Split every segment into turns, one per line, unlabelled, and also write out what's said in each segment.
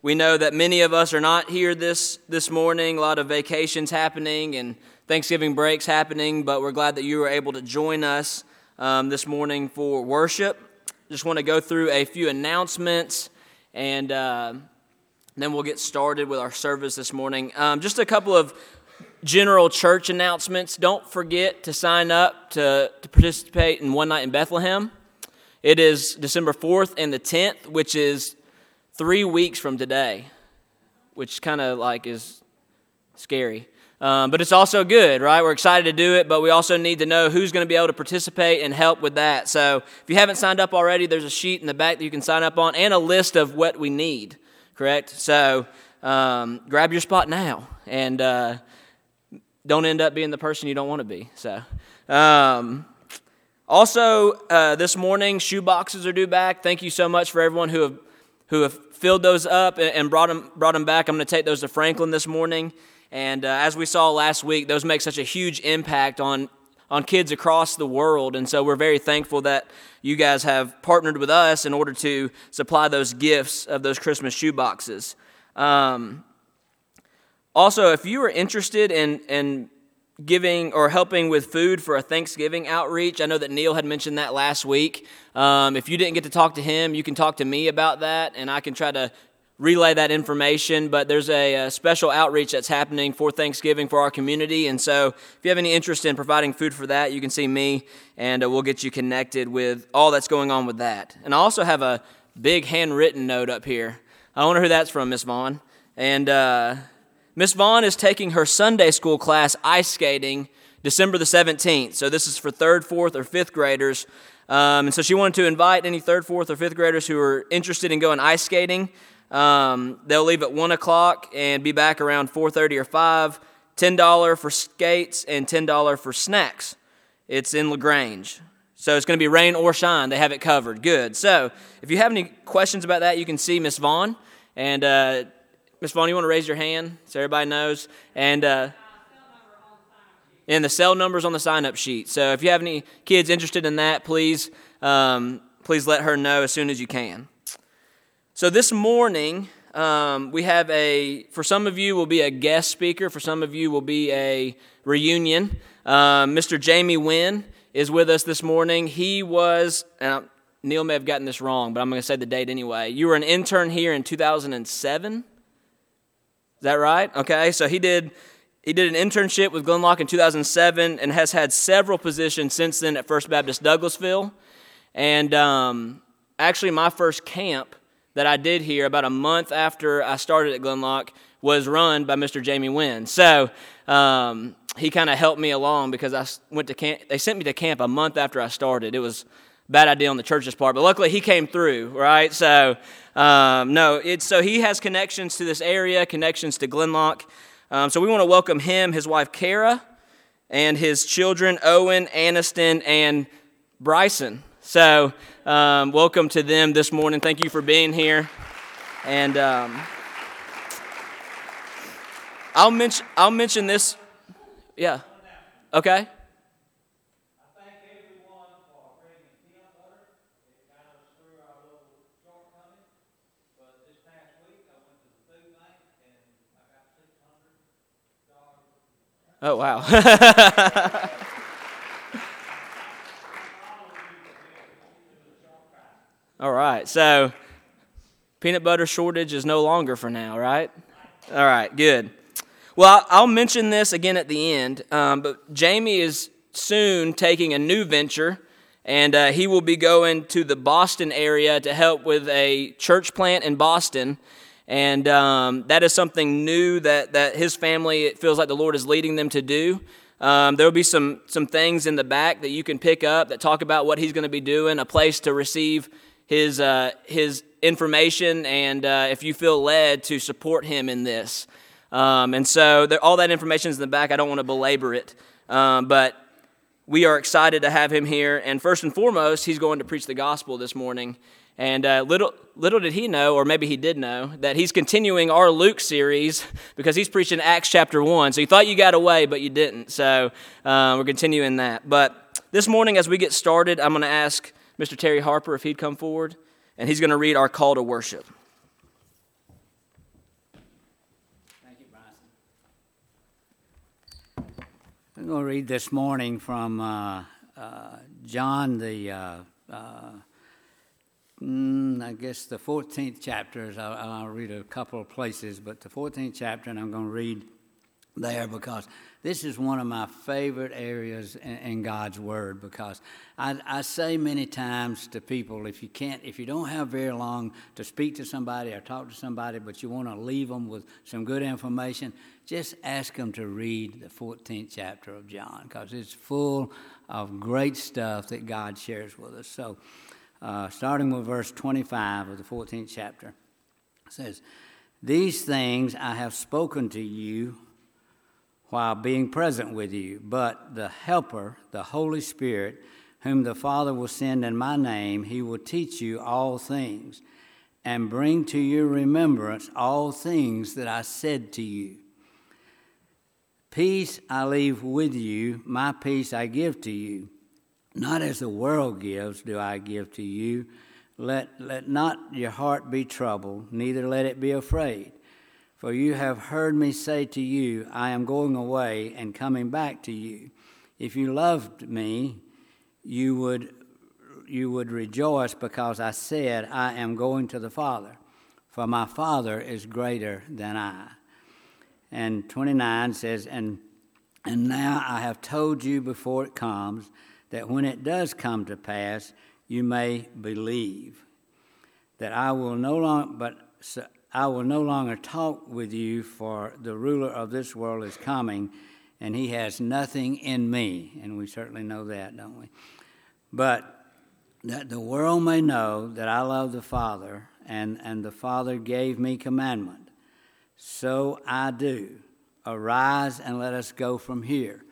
We know that many of us are not here this, this morning, a lot of vacations happening and Thanksgiving breaks happening, but we're glad that you were able to join us um, this morning for worship. Just want to go through a few announcements and uh, then we'll get started with our service this morning. Um, just a couple of general church announcements. Don't forget to sign up to, to participate in One Night in Bethlehem. It is December 4th and the 10th, which is three weeks from today, which kind of like is scary. Um, but it's also good, right? We're excited to do it, but we also need to know who's going to be able to participate and help with that. So if you haven't signed up already, there's a sheet in the back that you can sign up on and a list of what we need, correct? So um, grab your spot now and uh, don't end up being the person you don't want to be. So. Um, also, uh, this morning, shoe boxes are due back. Thank you so much for everyone who have, who have filled those up and brought them, brought them back. I'm going to take those to Franklin this morning. And uh, as we saw last week, those make such a huge impact on, on kids across the world. And so we're very thankful that you guys have partnered with us in order to supply those gifts of those Christmas shoe boxes. Um, also, if you are interested in, in giving or helping with food for a Thanksgiving outreach. I know that Neil had mentioned that last week. Um, if you didn't get to talk to him, you can talk to me about that, and I can try to relay that information. But there's a, a, special outreach that's happening for Thanksgiving for our community. And so if you have any interest in providing food for that, you can see me, and uh, we'll get you connected with all that's going on with that. And I also have a big handwritten note up here. I wonder who that's from, Miss Vaughn. And, uh, Miss Vaughn is taking her Sunday school class ice skating December the 17th. So this is for third, fourth, or fifth graders. Um, and so she wanted to invite any third, fourth, or fifth graders who are interested in going ice skating. Um, they'll leave at 1 o'clock and be back around 4.30 or 5. $10 for skates and $10 for snacks. It's in LaGrange. So it's going to be rain or shine. They have it covered. Good. So if you have any questions about that, you can see Miss Vaughn. And uh, Miss Vaughn, you want to raise your hand so everybody knows? And uh, and the cell numbers on the sign up sheet. So if you have any kids interested in that, please um, please let her know as soon as you can. So this morning um, we have a for some of you will be a guest speaker. For some of you will be a reunion. Um, Mr. Jamie Wynn is with us this morning. He was. Neil may have gotten this wrong, but I'm going to say the date anyway. You were an intern here in 2007. Is that right? Okay, so he did he did an internship with Glenloch in 2007 and has had several positions since then at First Baptist Douglasville. And um, actually, my first camp that I did here about a month after I started at Glenloch was run by Mr. Jamie Wynn. So um, he kind of helped me along because I went to camp. They sent me to camp a month after I started. It was bad idea on the church's part, but luckily he came through, right? So, um, no, it's so he has connections to this area, connections to Glenloch. Um, so we want to welcome him, his wife Kara, and his children Owen, Aniston, and Bryson. So, um, welcome to them this morning. Thank you for being here. And um, I'll mention I'll mention this. Yeah. Okay. Oh, wow. All right. So, peanut butter shortage is no longer for now, right? All right, good. Well, I'll mention this again at the end, um, but Jamie is soon taking a new venture, and uh, he will be going to the Boston area to help with a church plant in Boston. And um, that is something new that, that his family, it feels like the Lord is leading them to do. Um, there will be some, some things in the back that you can pick up that talk about what he's going to be doing, a place to receive his, uh, his information, and uh, if you feel led to support him in this. Um, and so there, all that information is in the back. I don't want to belabor it. Um, but we are excited to have him here. And first and foremost, he's going to preach the gospel this morning. And uh, little, little did he know, or maybe he did know, that he's continuing our Luke series because he's preaching Acts chapter 1. So you thought you got away, but you didn't. So uh, we're continuing that. But this morning, as we get started, I'm going to ask Mr. Terry Harper if he'd come forward, and he's going to read our call to worship. Thank you, Bryson.
I'm going to read this morning from uh, uh John the. Uh, uh, mm, I guess, the 14th chapter. I'll, I'll, read a couple of places, but the 14th chapter, and I'm going to read there because this is one of my favorite areas in, in God's Word because I, I, say many times to people if you can't, if you don't have very long to speak to somebody or talk to somebody, but you want to leave them with some good information, just ask them to read the 14th chapter of John because it's full of great stuff that God shares with us. So, uh, starting with verse 25 of the 14th chapter, It says, These things I have spoken to you while being present with you. But the Helper, the Holy Spirit, whom the Father will send in my name, he will teach you all things and bring to your remembrance all things that I said to you. Peace I leave with you, my peace I give to you. Not as the world gives, do I give to you. Let, let not your heart be troubled, neither let it be afraid. For you have heard me say to you, I am going away and coming back to you. If you loved me, you would, you would rejoice because I said, I am going to the Father, for my Father is greater than I. And 29 says, And, and now I have told you before it comes, that when it does come to pass, you may believe. That I will no longer, but I will no longer talk with you, for the ruler of this world is coming, and he has nothing in me. And we certainly know that, don't we? But that the world may know that I love the Father, and, and the Father gave me commandment. So I do. Arise and let us go from here.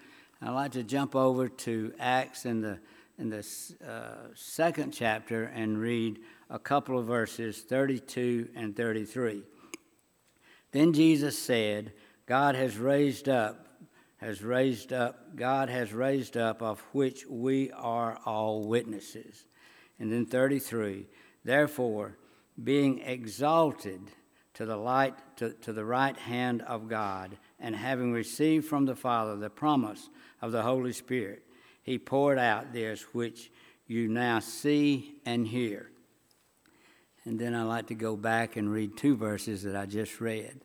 I'd like to jump over to Acts in the, in the uh, second chapter and read a couple of verses 32 and 33. Then Jesus said, God has raised up, has raised up, God has raised up, of which we are all witnesses. And then 33, therefore, being exalted to the light to, to the right hand of God, and having received from the Father the promise of the Holy Spirit, he poured out this which you now see and hear. And then I like to go back and read two verses that I just read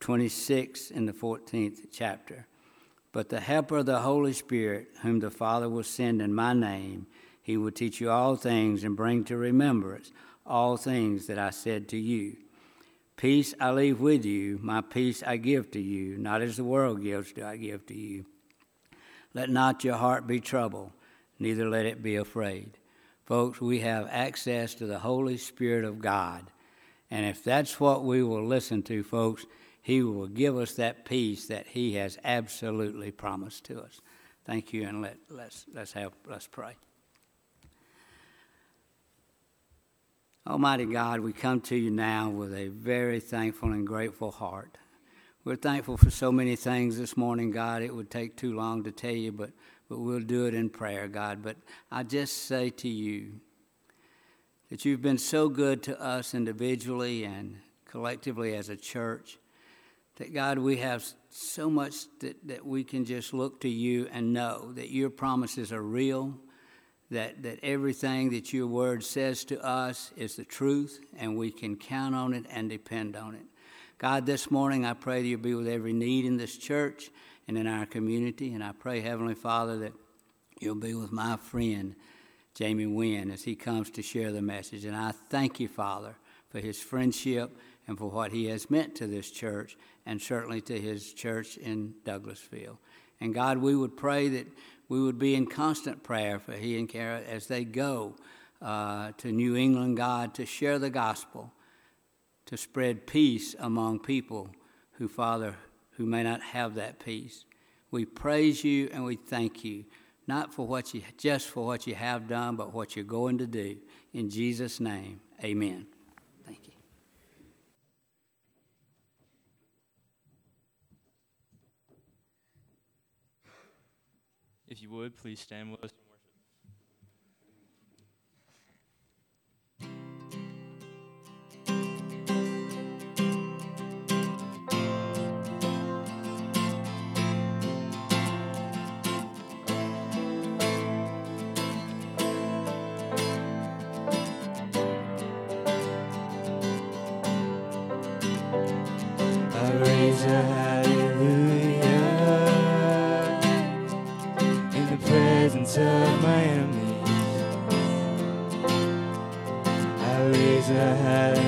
26 in the 14th chapter. But the helper of the Holy Spirit, whom the Father will send in my name, he will teach you all things and bring to remembrance all things that I said to you. Peace I leave with you, my peace I give to you, not as the world gives do I give to you. Let not your heart be troubled, neither let it be afraid. Folks, we have access to the Holy Spirit of God. And if that's what we will listen to, folks, He will give us that peace that He has absolutely promised to us. Thank you, and let, let's, let's, have, let's pray. Almighty God, we come to you now with a very thankful and grateful heart. We're thankful for so many things this morning, God. It would take too long to tell you, but but we'll do it in prayer, God. But I just say to you that you've been so good to us individually and collectively as a church that, God, we have so much that, that we can just look to you and know that your promises are real, that, that everything that your word says to us is the truth, and we can count on it and depend on it. God, this morning I pray that you'll be with every need in this church and in our community. And I pray, Heavenly Father, that you'll be with my friend, Jamie Wynn, as he comes to share the message. And I thank you, Father, for his friendship and for what he has meant to this church and certainly to his church in Douglasville. And God, we would pray that we would be in constant prayer for he and Kara as they go uh, to New England, God, to share the gospel, to spread peace among people who, Father, who may not have that peace. We praise you and we thank you, not for what you just for what you have done, but what you're going to do. In Jesus' name, amen.
If you would, please stand with us.
of my enemies. I raise a hand.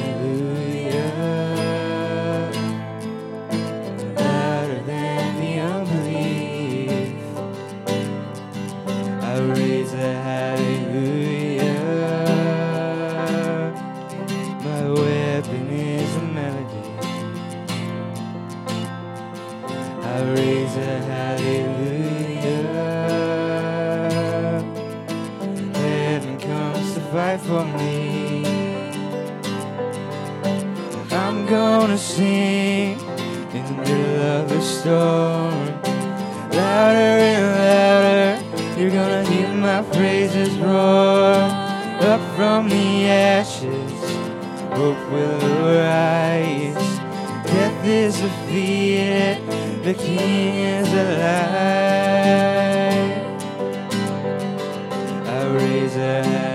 in the middle of a storm. Louder and louder, you're gonna hear my praises roar. Up from the ashes, hope will arise. Death is defeated, the King is alive. I raise a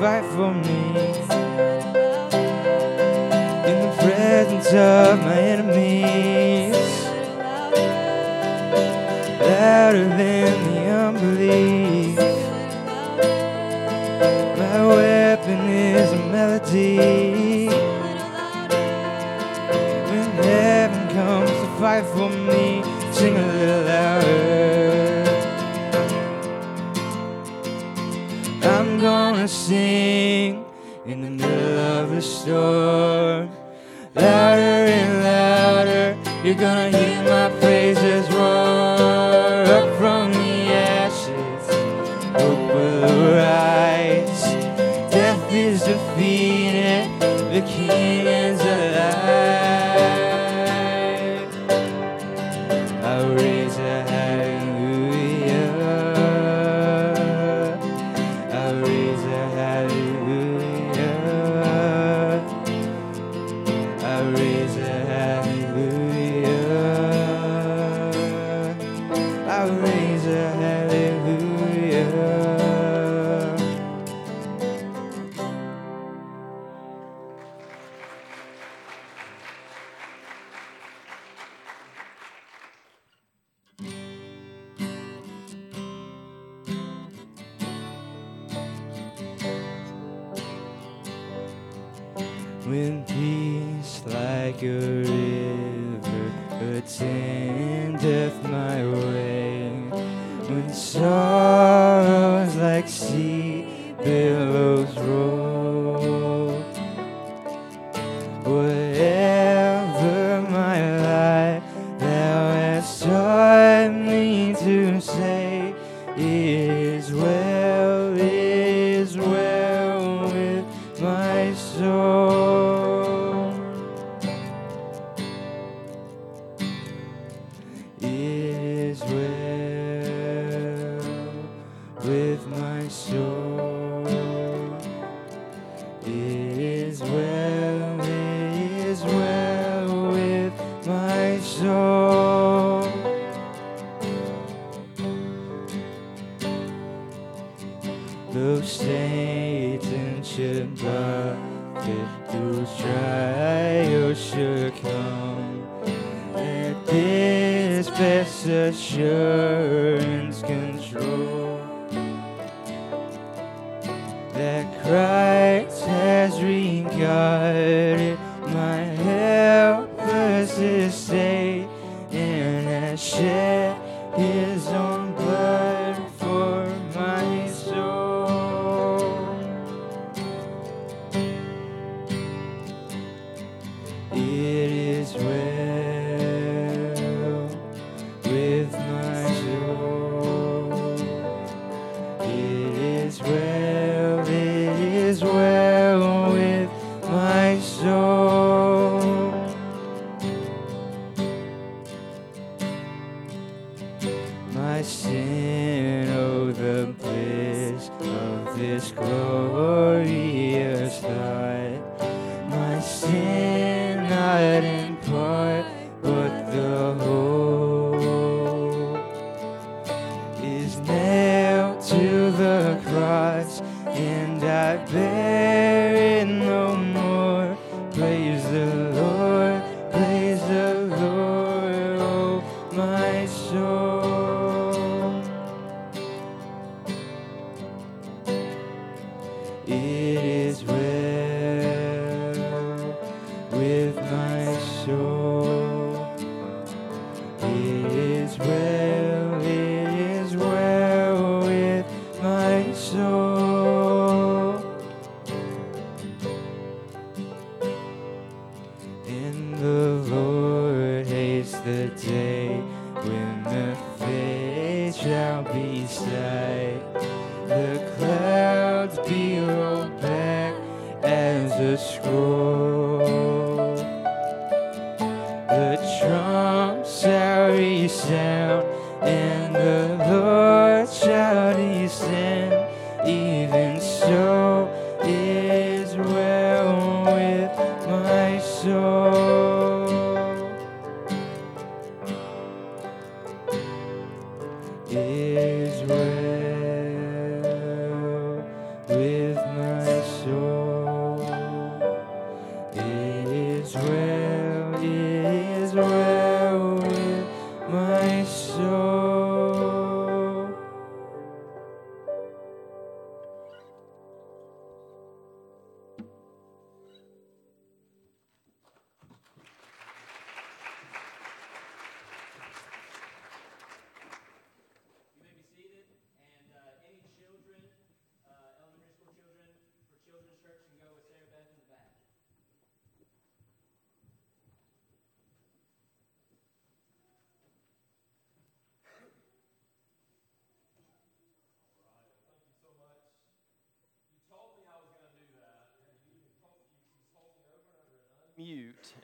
fight for me. In the presence of my enemies, louder than the unbelief. My weapon is a melody. When heaven comes to fight for me, sing sing in the middle of the storm. Louder and louder, you're gonna hear. With my soul. It is well, it is well with my soul. Though Satan should buffet, those trials should come. Let this best assurance control the day when the face shall be sight. The clouds be rolled back as a scroll.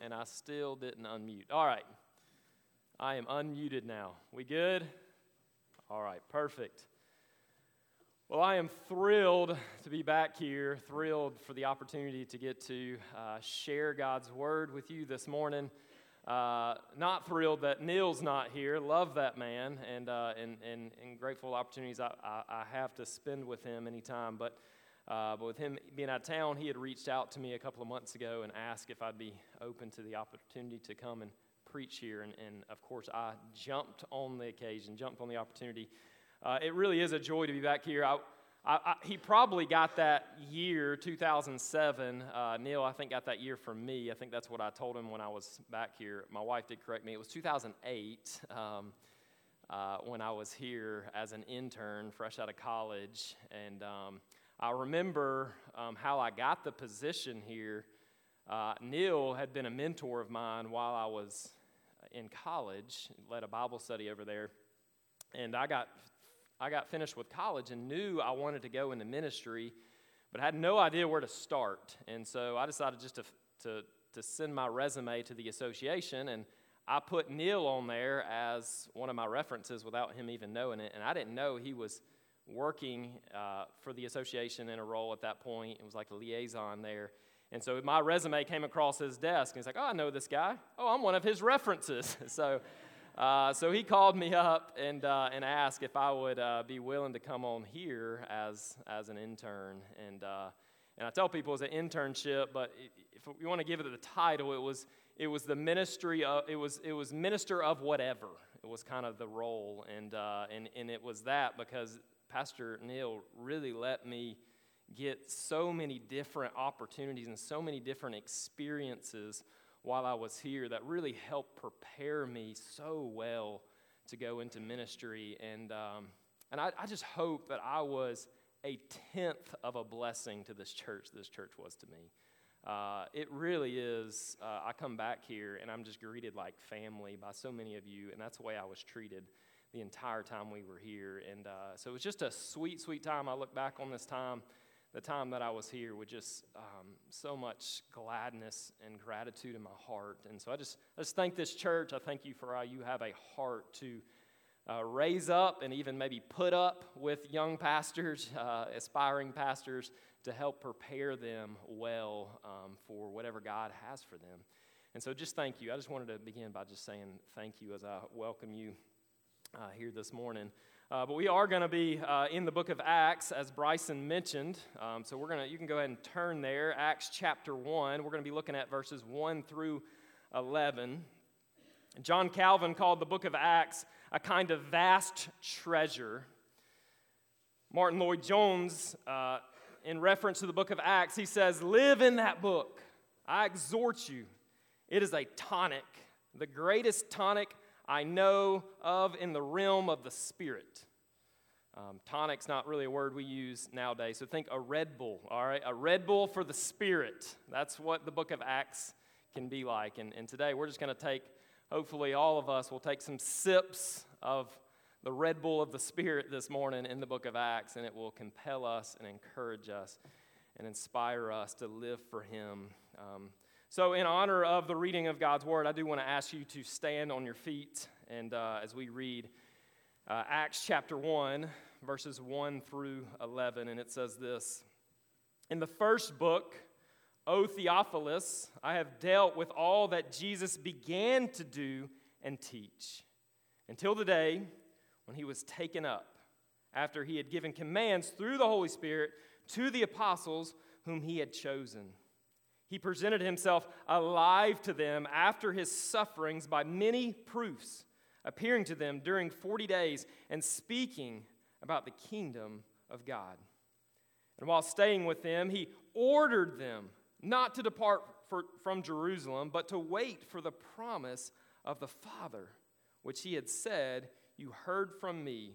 And
I still didn't unmute. All right. I am unmuted now. We good? All right, perfect. Well, I am thrilled to be back here, thrilled for the opportunity to get to uh, share God's word with you this morning. Uh, not thrilled that Neil's not here. Love that man, and, uh, and, and, and grateful opportunities I, I, I have to spend with him anytime. But uh, but with him being out of town, he had reached out to me a couple of months ago and asked if I'd be open to the opportunity to come and preach here. And, and of course, I jumped on the occasion, jumped on the opportunity. Uh, it really is a joy to be back here. I, I, I, he probably got that year, 2007. Uh, Neil, I think, got that year from me. I think that's what I told him when I was back here. My wife did correct me. It was 2008 um, uh, when I was here as an intern, fresh out of college. And um, I remember um, how I got the position here. Uh, Neil had been a mentor of mine while I was in college, led a Bible study over there. And I got, I got finished with college and knew I wanted to go into ministry, but I had no idea where to start. And so I decided just to, to, to send my resume to the association, and I put Neil on there as one of my references without him even knowing it. And I didn't know he was working uh, for the association in a role at that point. It was like a liaison there. And so my resume came across his desk, and he's like, Oh, I know this guy. Oh, I'm one of his references. so, uh, so he called me up and, uh, and asked if I would uh, be willing to come on here as, as an intern. And, uh, and I tell people it was an internship, but if you want to give it the title, it was, it was the ministry of, it was, it was minister of whatever. It was kind of the role. And, uh, and, and it was that because Pastor Neil really let me get so many different opportunities and so many different experiences while I was here that really helped prepare me so well to go into ministry. And, um, and I, I, just hope that I was a tenth of a blessing to this church, this church was to me. Uh, it really is. Uh, I come back here and I'm just greeted like family by so many of you, and that's the way I was treated the entire time we were here. And uh, so it was just a sweet, sweet time. I look back on this time, the time that I was here, with just um, so much gladness and gratitude in my heart. And so I just, I just thank this church. I thank you for how you have a heart to uh, raise up and even maybe put up with young pastors, uh, aspiring pastors, to help prepare them well um, for whatever God has for them. And so just thank you. I just wanted to begin by just saying thank you as I welcome you uh, here this morning. Uh, but we are going to be uh, in the book of Acts, as Bryson mentioned. Um, so we're going to, you can go ahead and turn there, Acts chapter 1. We're going to be looking at verses 1 through 11. John Calvin called the book of Acts a kind of vast treasure. Martyn Lloyd-Jones, uh, in reference to the book of Acts, he says, Live in that book. I exhort you. It is a tonic, the greatest tonic I know of in the realm of the Spirit. Um, tonic's not really a word we use nowadays, so think a Red Bull, all right? A Red Bull for the Spirit. That's what the book of Acts can be like. And, and today we're just going to take, hopefully, all of us will take some sips of the Red Bull of the Spirit this morning in the book of Acts, and it will compel us and encourage us and inspire us to live for Him. Um, so, in honor of the reading of God's Word, I do want to ask you to stand on your feet and uh, as we read uh, Acts chapter 1, verses 1 through 11, and it says this In the first book, O Theophilus, I have dealt with all that Jesus began to do and teach until the day when he was taken up, after he had given commands through the Holy Spirit to the apostles whom he had chosen. He presented himself alive to them after his sufferings by many proofs, appearing to them during 40 days and speaking about the kingdom of God. And while staying with them, he ordered them not to depart for, from Jerusalem, but to wait for the promise of the Father, which he had said, You heard from me.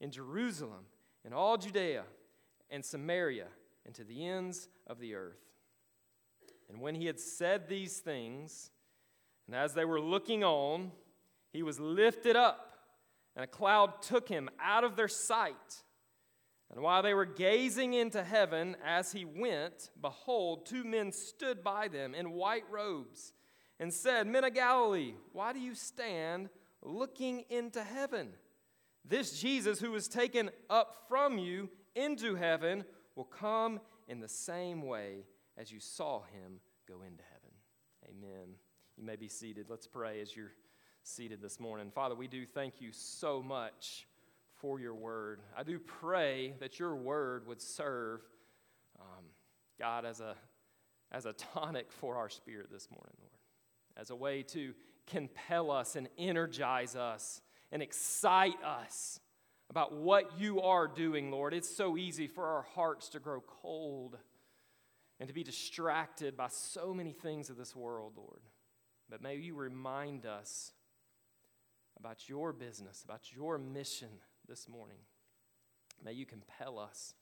in Jerusalem, in all Judea and Samaria, and to the ends of the earth. And when he had said these things, and as they were looking on, he was lifted up, and a cloud took him out of their sight. And while they were gazing into heaven as he went, behold, two men stood by them in white robes and said, Men of Galilee, why do you stand looking into heaven? This Jesus who was taken up from you into heaven will come in the same way as you saw him go into heaven. Amen. You may be seated. Let's pray as you're seated this morning. Father, we do thank you so much for your word. I do pray that your word would serve, um, God, as a, as a tonic for our spirit this morning, Lord, as a way to compel us and energize us and excite us about what you are doing, Lord. It's so easy for our hearts to grow cold and to be distracted by so many things of this world, Lord. But may you remind us about your business, about your mission this morning. May you compel us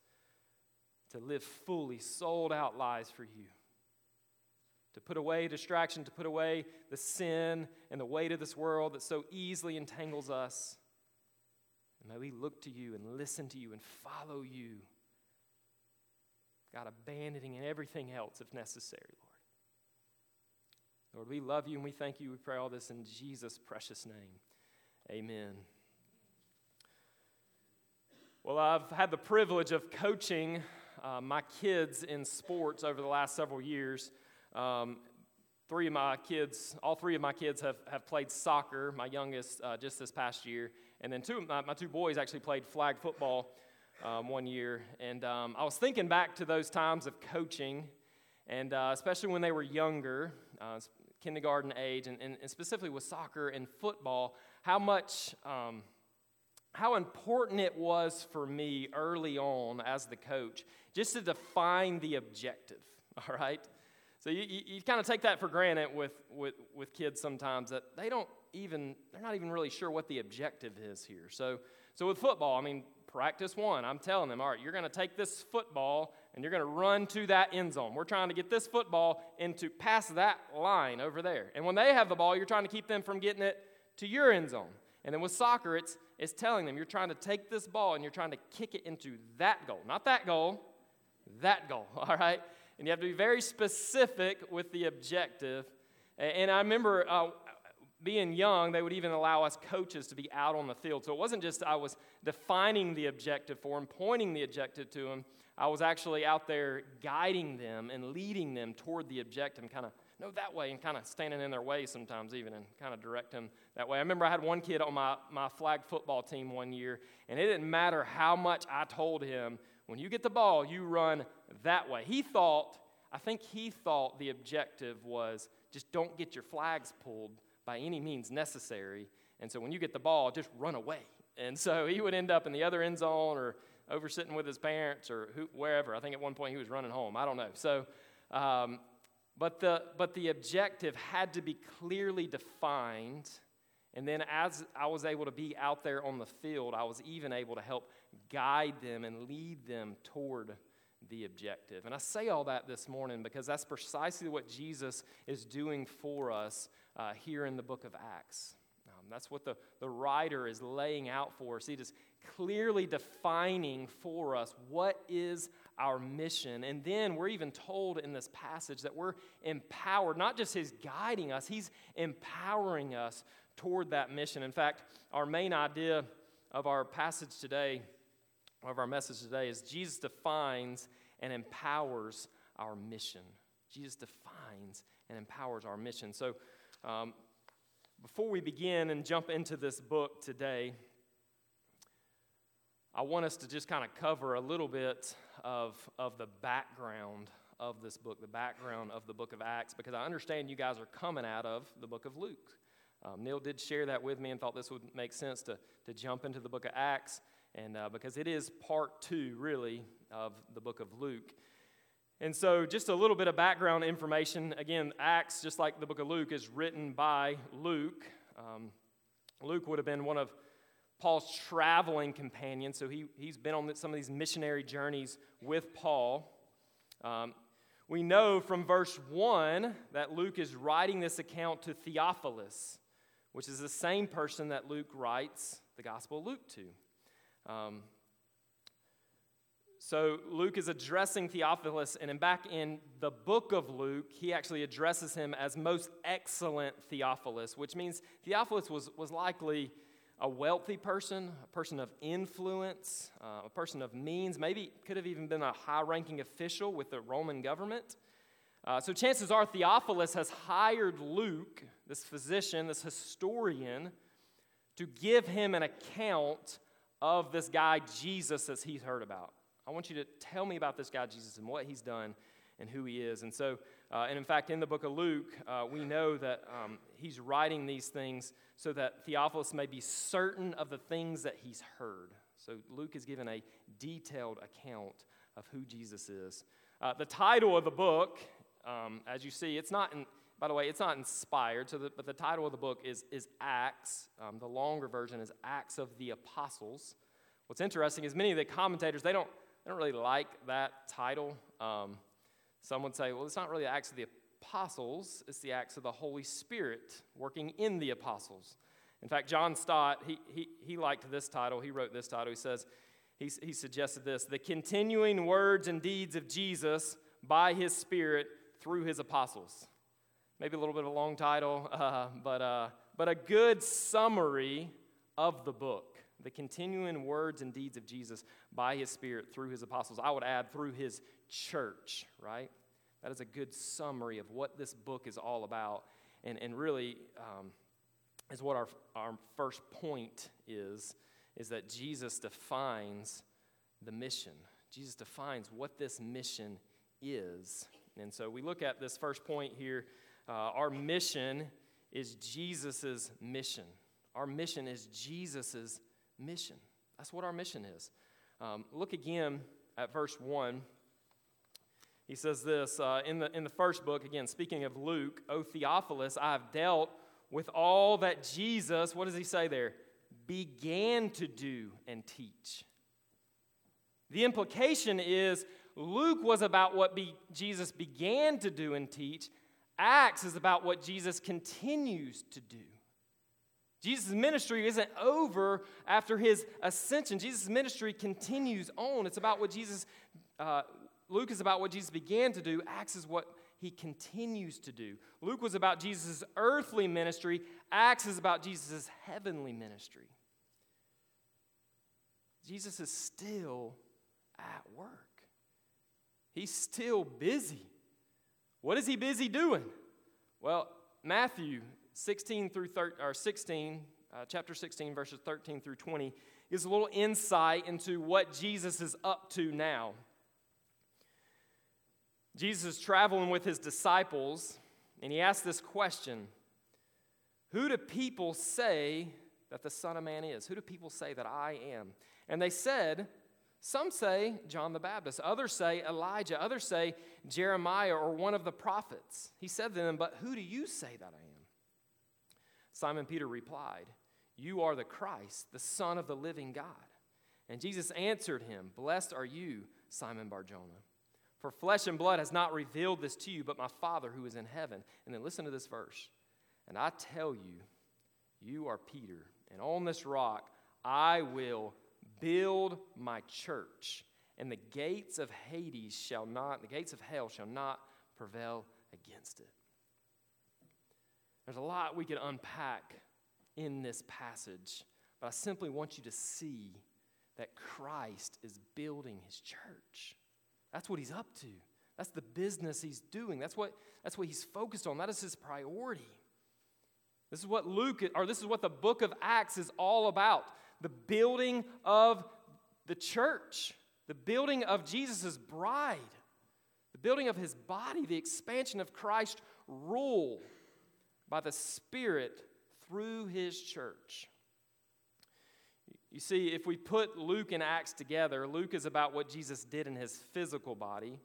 to live fully, sold out lives for you. To put away distraction, to put away the sin and the weight of this world that so easily entangles us. And may we look to you and listen to you and follow you. God, abandoning everything else if necessary, Lord. Lord, we love you and we thank you. We pray all this in Jesus' precious name. Amen. Well, I've had the privilege of coaching uh, my kids in sports over the last several years. Um, three of my kids, all three of my kids have, have played soccer, my youngest uh, just this past year. And then two, my, my two boys actually played flag football um, one year. And um, I was thinking back to those times of coaching, and uh, especially when they were younger, uh, kindergarten age, and, and, and, specifically with soccer and football, how much. Um, how important it was for me early on as the coach just to define the objective, all right? So you, you, you kind of take that for granted with, with, with kids sometimes that they don't even, they're not even really sure what the objective is here. So, so with football, I mean, practice one. I'm telling them, all right, you're going to take this football and you're going to run to that end zone. We're trying to get this football into past that line over there. And when they have the ball, you're trying to keep them from getting it to your end zone. And then with soccer, it's, it's telling them you're trying to take this ball and you're trying to kick it into that goal. Not that goal, that goal, all right? And you have to be very specific with the objective. And I remember uh, being young, they would even allow us coaches to be out on the field. So it wasn't just I was defining the objective for them, pointing the objective to them. I was actually out there guiding them and leading them toward the objective and kind of, no, that way, and kind of standing in their way sometimes, even, and kind of direct them that way. I remember I had one kid on my, my flag football team one year, and it didn't matter how much I told him, when you get the ball, you run that way. He thought, I think he thought the objective was just don't get your flags pulled by any means necessary. And so when you get the ball, just run away. And so he would end up in the other end zone or over sitting with his parents or who, wherever. I think at one point he was running home. I don't know. So, um, but, the, but the objective had to be clearly defined. And then as I was able to be out there on the field, I was even able to help guide them and lead them toward the objective. And I say all that this morning because that's precisely what Jesus is doing for us uh, here in the book of Acts. Um, that's what the, the writer is laying out for us. He is clearly defining for us what is our mission. And then we're even told in this passage that we're empowered, not just His guiding us, He's empowering us toward that mission. In fact, our main idea of our passage today, of our message today, is Jesus defines and empowers our mission. Jesus defines and empowers our mission. So, um, before we begin and jump into this book today, I want us to just kind of cover a little bit of, of the background of this book, the background of the book of Acts, because I understand you guys are coming out of the book of Luke. Um, Neil did share that with me and thought this would make sense to, to jump into the book of Acts, and uh, because it is part two, really, of the book of Luke. And so, just a little bit of background information. Again, Acts, just like the book of Luke, is written by Luke. Um, Luke would have been one of Paul's traveling companions, so he, he's been on some of these missionary journeys with Paul. Um, we know from verse 1 that Luke is writing this account to Theophilus, which is the same person that Luke writes the Gospel of Luke to. Um, so Luke is addressing Theophilus, and back in the book of Luke, he actually addresses him as most excellent Theophilus, which means Theophilus was, was likely a wealthy person, a person of influence, uh, a person of means, maybe could have even been a high ranking official with the Roman government. Uh, so chances are Theophilus has hired Luke, this physician, this historian, to give him an account of this guy Jesus as he's heard about. I want you to tell me about this guy, Jesus, and what he's done and who he is. And so, uh, and in fact, in the book of Luke, uh, we know that um, he's writing these things so that Theophilus may be certain of the things that he's heard. So Luke is given a detailed account of who Jesus is. Uh, the title of the book, um, as you see, it's not, in, by the way, it's not inspired, so the, but the title of the book is, is Acts. Um, the longer version is Acts of the Apostles. What's interesting is many of the commentators, they don't, they don't really like that title. Um, some would say, well, it's not really Acts of the Apostles, it's the Acts of the Holy Spirit working in the apostles. In fact, John Stott, he, he, he liked this title. He wrote this title. He says, he, he suggested this the continuing words and deeds of Jesus by his Spirit through his apostles. Maybe a little bit of a long title, uh, but, uh, but a good summary of the book. The continuing words and deeds of Jesus by his Spirit through his apostles. I would add through his church, right? That is a good summary of what this book is all about. And, and really, um, is what our, our first point is, is that Jesus defines the mission. Jesus defines what this mission is. And so we look at this first point here. Uh, our mission is Jesus' mission. Our mission is Jesus' mission. That's what our mission is. Um, look again at verse 1. He says this uh, in, the, in the first book, again, speaking of Luke, O Theophilus, I have dealt with all that Jesus, what does he say there? Began to do and teach. The implication is Luke was about what be, Jesus began to do and teach. Acts is about what Jesus continues to do. Jesus' ministry isn't over after his ascension. Jesus' ministry continues on. It's about what Jesus, uh, Luke is about what Jesus began to do. Acts is what he continues to do. Luke was about Jesus' earthly ministry, Acts is about Jesus' heavenly ministry. Jesus is still at work. He's still busy. What is he busy doing? Well, Matthew 16 through 13, or 16, uh, chapter 16, verses 13 through 20, gives a little insight into what Jesus is up to now. Jesus is traveling with his disciples, and he asks this question Who do people say that the Son of Man is? Who do people say that I am? And they said, Some say John the Baptist, others say Elijah, others say Jeremiah or one of the prophets. He said to them, But who do you say that I am? Simon Peter replied, You are the Christ, the Son of the living God. And Jesus answered him, Blessed are you, Simon Bar-Jonah. For flesh and blood has not revealed this to you, but my Father who is in heaven. And then listen to this verse. And I tell you, you are Peter, and on this rock I will build my church, and the gates of Hades shall not, the gates of hell shall not prevail against it. There's a lot we could unpack in this passage, but I simply want you to see that Christ is building his church. That's what he's up to. That's the business he's doing. That's what, that's what he's focused on. That is his priority. This is what Luke, or this is what the book of Acts is all about the building of the church, the building of Jesus' bride, the building of his body, the expansion of Christ's rule by the Spirit through his church. You see, if we put Luke and Acts together, Luke is about what Jesus did in his physical body.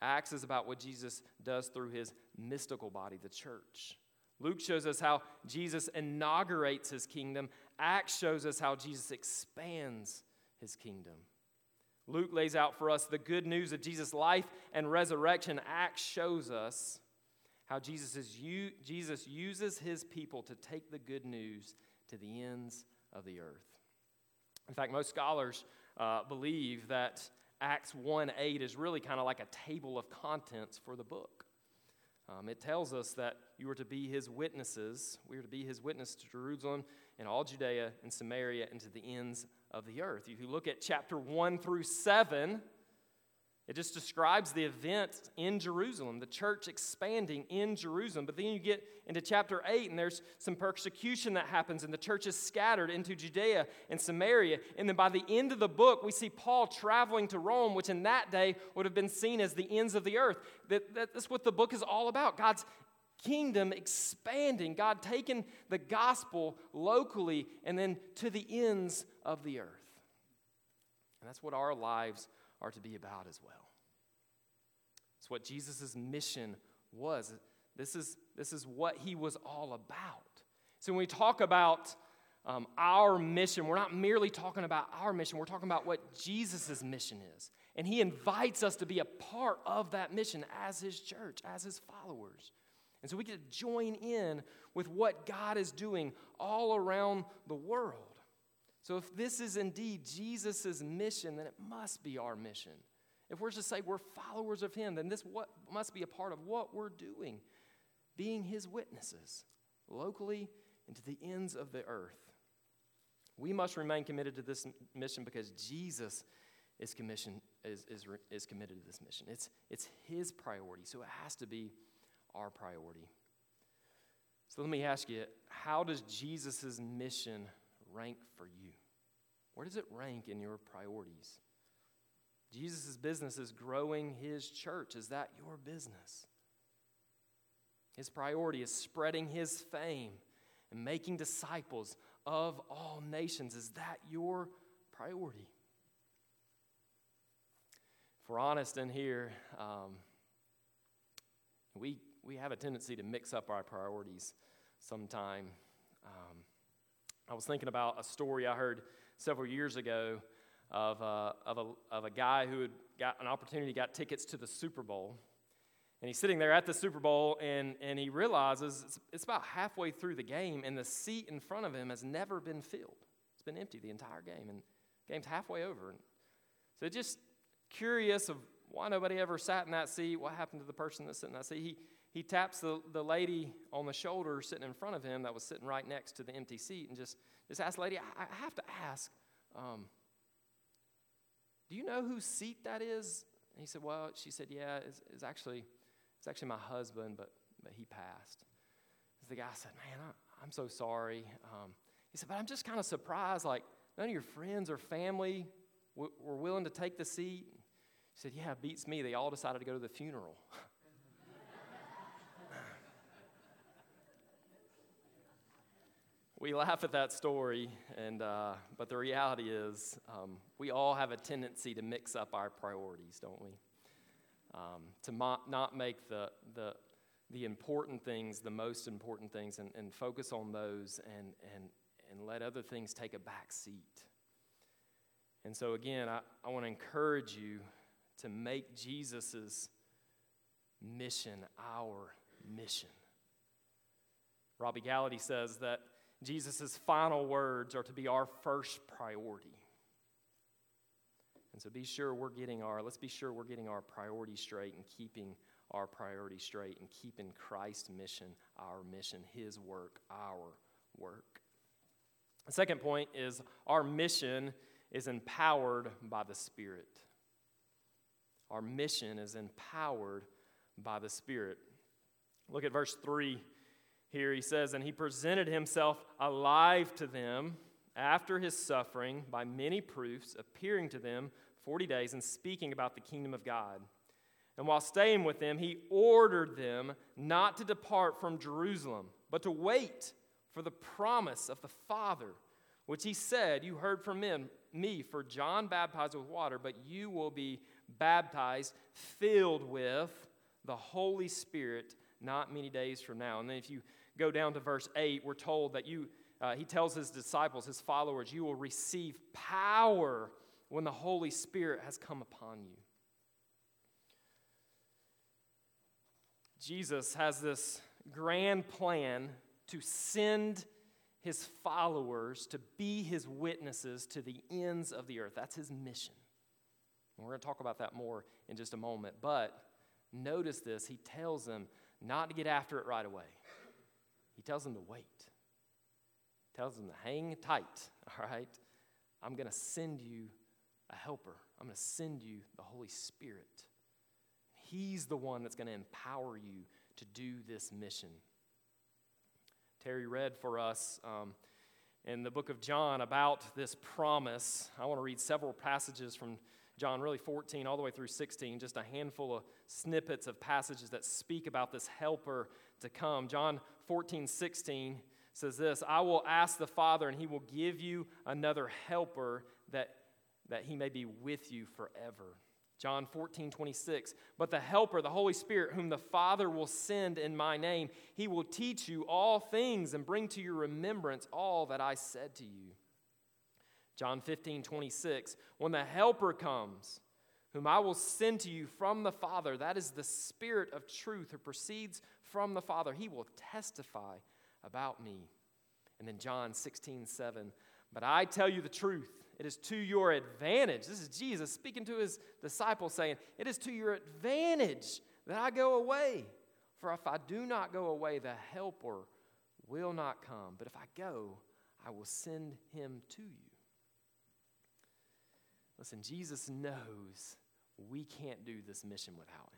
Acts is about what Jesus does through his mystical body, the church. Luke shows us how Jesus inaugurates his kingdom. Acts shows us how Jesus expands his kingdom. Luke lays out for us the good news of Jesus' life and resurrection. Acts shows us how Jesus, is, Jesus uses his people to take the good news to the ends of the earth. In fact, most scholars uh, believe that Acts 1 8 is really kind of like a table of contents for the book. Um, it tells us that you are to be his witnesses. We are to be his witness to Jerusalem and all Judea and Samaria and to the ends of the earth. If you look at chapter 1 through 7, it just describes the event in Jerusalem, the church expanding in Jerusalem. But then you get into chapter 8, and there's some persecution that happens, and the church is scattered into Judea and Samaria. And then by the end of the book, we see Paul traveling to Rome, which in that day would have been seen as the ends of the earth. That, that's what the book is all about God's kingdom expanding, God taking the gospel locally and then to the ends of the earth. And that's what our lives are to be about as well. It's what Jesus' mission was. This is, this is what he was all about. So when we talk about um, our mission, we're not merely talking about our mission, we're talking about what Jesus' mission is. And he invites us to be a part of that mission as his church, as his followers. And so we get to join in with what God is doing all around the world. So if this is indeed Jesus' mission, then it must be our mission. If we're to say we're followers of him, then this what must be a part of what we're doing, being his witnesses, locally and to the ends of the earth. We must remain committed to this mission because Jesus is, commission, is, is, is committed to this mission. It's, it's his priority, so it has to be our priority. So let me ask you how does Jesus' mission rank for you? Where does it rank in your priorities? Jesus' business is growing his church. Is that your business? His priority is spreading his fame and making disciples of all nations. Is that your priority? If we're honest in here, um, we, we have a tendency to mix up our priorities sometime. Um, I was thinking about a story I heard several years ago of, uh, of, a, of a guy who had got an opportunity, got tickets to the Super Bowl. And he's sitting there at the Super Bowl, and, and he realizes it's, it's about halfway through the game, and the seat in front of him has never been filled. It's been empty the entire game, and the game's halfway over. And so just curious of why nobody ever sat in that seat, what happened to the person that's sitting in that seat. He, he taps the, the lady on the shoulder sitting in front of him that was sitting right next to the empty seat and just, just the lady, I, I have to ask, um, do you know whose seat that is? And he said, well, she said, yeah, it's, it's actually, it's actually my husband, but, but he passed. The guy said, man, I, am so sorry. Um, he said, but I'm just kind of surprised, like none of your friends or family w- were willing to take the seat. He said, yeah, beats me. They all decided to go to the funeral. we laugh at that story, and, uh, but the reality is um, we all have a tendency to mix up our priorities, don't we? Um, to mo- not make the, the, the important things the most important things and, and focus on those and, and, and let other things take a back seat. And so, again, I, I want to encourage you to make Jesus' mission our mission. Robby Gallaty says that Jesus' final words are to be our first priority. And so be sure we're getting our, let's be sure we're getting our priorities straight and keeping our priorities straight and keeping Christ's mission our mission, his work our work. The second point is our mission is empowered by the Spirit. Our mission is empowered by the Spirit. Look at verse 3 here he says, And he presented himself alive to them after his suffering by many proofs, appearing to them 40 days and speaking about the kingdom of God. And while staying with them, he ordered them not to depart from Jerusalem, but to wait for the promise of the Father, which he said, You heard from me, for John baptized with water, but you will be baptized, filled with the Holy Spirit not many days from now. And then if you go down to verse 8, we're told that you, uh, he tells his disciples, his followers, you will receive power when the Holy Spirit has come upon you. Jesus has this grand plan to send his followers to be his witnesses to the ends of the earth. That's his mission. And we're going to talk about that more in just a moment. But notice this he tells them not to get after it right away. He tells them to wait. He tells them to hang tight, all right? I'm going to send you a helper. I'm going to send you the Holy Spirit. He's the one that's going to empower you to do this mission. Terry read for us um, in the book of John about this promise. I want to read several passages from John, really 14 all the way through 16, just a handful of snippets of passages that speak about this helper to come. John 14, 16 says this I will ask the Father, and he will give you another helper that, that he may be with you forever. John 14, 26. But the Helper, the Holy Spirit, whom the Father will send in my name, he will teach you all things and bring to your remembrance all that I said to you. John 15, 26. When the Helper comes, whom I will send to you from the Father, that is the Spirit of truth who proceeds from the Father, he will testify about me. And then John 16, 7. But I tell you the truth. It is to your advantage. This is Jesus speaking to his disciples, saying, It is to your advantage that I go away. For if I do not go away, the Helper will not come. But if I go, I will send him to you. Listen, Jesus knows we can't do this mission without him.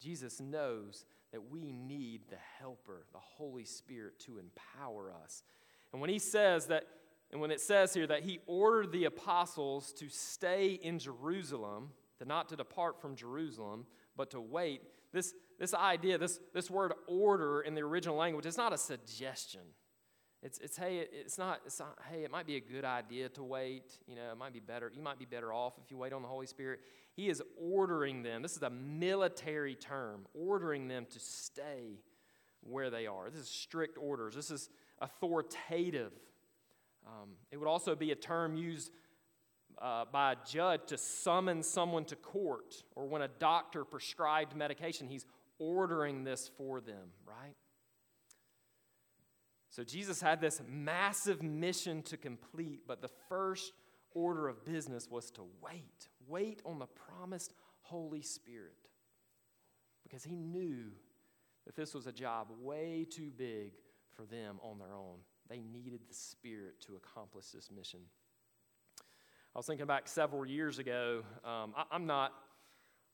Jesus knows that we need the Helper, the Holy Spirit, to empower us. And when he says that and when it says here that he ordered the apostles to stay in Jerusalem, to not to depart from Jerusalem, but to wait, this, this idea, this, this word order in the original language, is not a suggestion. It's, it's hey, it's not, it's not, hey, it might be a good idea to wait. You know, it might be better. You might be better off if you wait on the Holy Spirit. He is ordering them. This is a military term, ordering them to stay where they are. This is strict orders. This is authoritative. Um, it would also be a term used uh, by a judge to summon someone to court, or when a doctor prescribed medication, he's ordering this for them, right? So Jesus had this massive mission to complete, but the first order of business was to wait. Wait on the promised Holy Spirit. Because he knew that this was a job way too big for them on their own. They needed the Spirit to accomplish this mission. I was thinking back several years ago. Um, I, am not,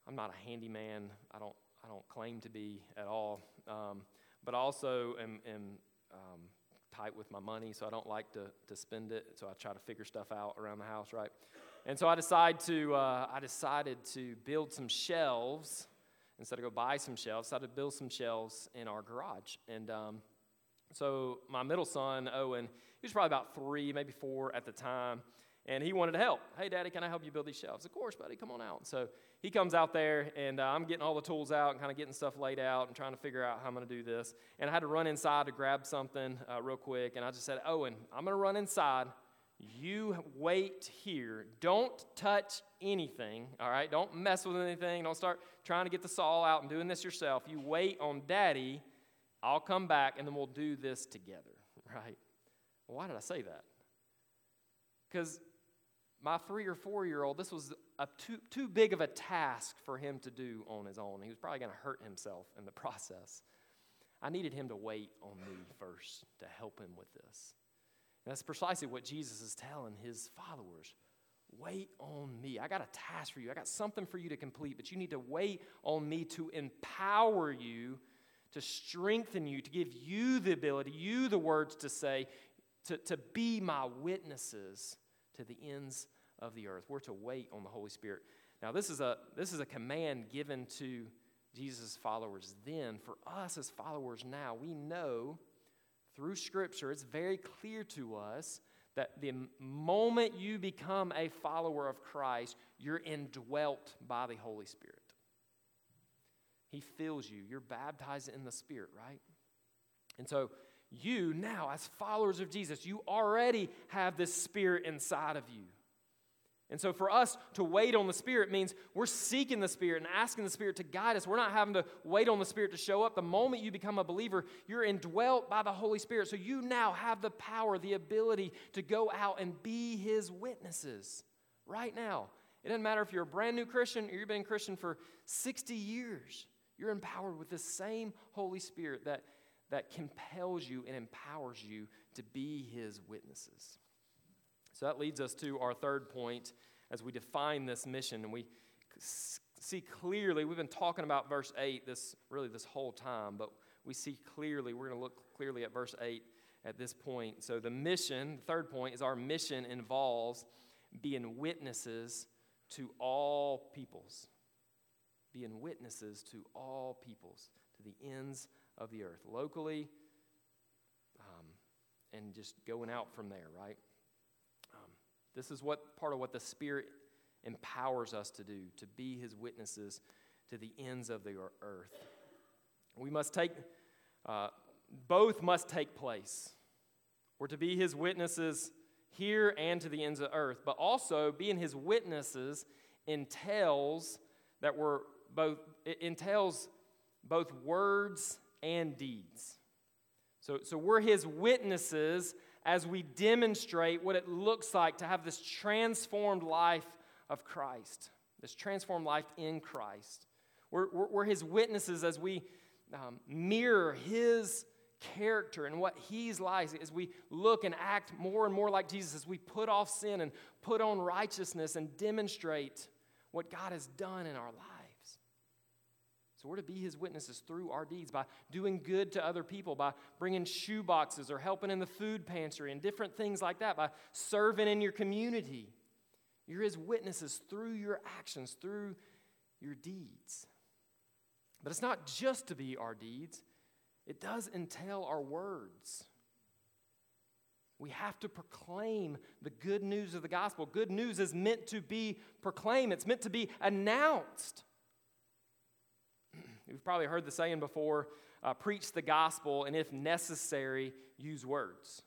I'm not a handyman. I don't, I don't claim to be at all. Um, but I also am, am um, tight with my money, so I don't like to, to spend it. So I try to figure stuff out around the house, right? And so I decided to, uh, I decided to build some shelves instead of go buy some shelves. I decided to build some shelves in our garage, and um, so my middle son, Owen, he was probably about three, maybe four at the time, and he wanted to help. Hey, Daddy, can I help you build these shelves? Of course, buddy, come on out. So he comes out there, and uh, I'm getting all the tools out and kind of getting stuff laid out and trying to figure out how I'm going to do this. And I had to run inside to grab something uh, real quick, and I just said, Owen, I'm going to run inside. You wait here. Don't touch anything, all right? Don't mess with anything. Don't start trying to get the saw out and doing this yourself. You wait on Daddy I'll come back and then we'll do this together, right? Why did I say that? Because my three or four year old, this was a too, too big of a task for him to do on his own. He was probably going to hurt himself in the process. I needed him to wait on me first to help him with this. That's precisely what Jesus is telling his followers. Wait on me. I got a task for you. I got something for you to complete, but you need to wait on me to empower you to strengthen you, to give you the ability, you the words to say, to, to be my witnesses to the ends of the earth. We're to wait on the Holy Spirit. Now, this is a, this is a command given to Jesus' followers then. For us as followers now, we know through Scripture, it's very clear to us that the moment you become a follower of Christ, you're indwelt by the Holy Spirit. He fills you. You're baptized in the Spirit, right? And so, you now, as followers of Jesus, you already have this Spirit inside of you. And so, for us to wait on the Spirit means we're seeking the Spirit and asking the Spirit to guide us. We're not having to wait on the Spirit to show up. The moment you become a believer, you're indwelt by the Holy Spirit. So, you now have the power, the ability to go out and be His witnesses right now. It doesn't matter if you're a brand new Christian or you've been a Christian for 60 years. You're empowered with the same Holy Spirit that, that compels you and empowers you to be His witnesses. That leads us to our third point as we define this mission. And we see clearly we've been talking about verse 8 this really this whole time but we see clearly we're going to look clearly at verse 8 at this point. So the mission the third point is our mission involves being witnesses to all peoples. Being witnesses to all peoples, to the ends of the earth, locally, um, and just going out from there, right? This is what part of what the Spirit empowers us to do, to be his witnesses to the ends of the earth. We must take, uh, both must take place. We're to be his witnesses here and to the ends of earth, but also being his witnesses entails that we're both, it entails both words and deeds. So, so we're his witnesses as we demonstrate what it looks like to have this transformed life of Christ, this transformed life in Christ. We're, we're, we're his witnesses as we um, mirror his character and what he's like as we look and act more and more like Jesus, as we put off sin and put on righteousness and demonstrate what God has done in our lives. So we're to be his witnesses through our deeds by doing good to other people, by bringing shoe boxes or helping in the food pantry and different things like that, by serving in your community. You're his witnesses through your actions, through your deeds. But it's not just to be our deeds, it does entail our words. We have to proclaim the good news of the gospel. Good news is meant to be proclaimed, it's meant to be announced. You've probably heard the saying before uh, preach the gospel, and if necessary, use words.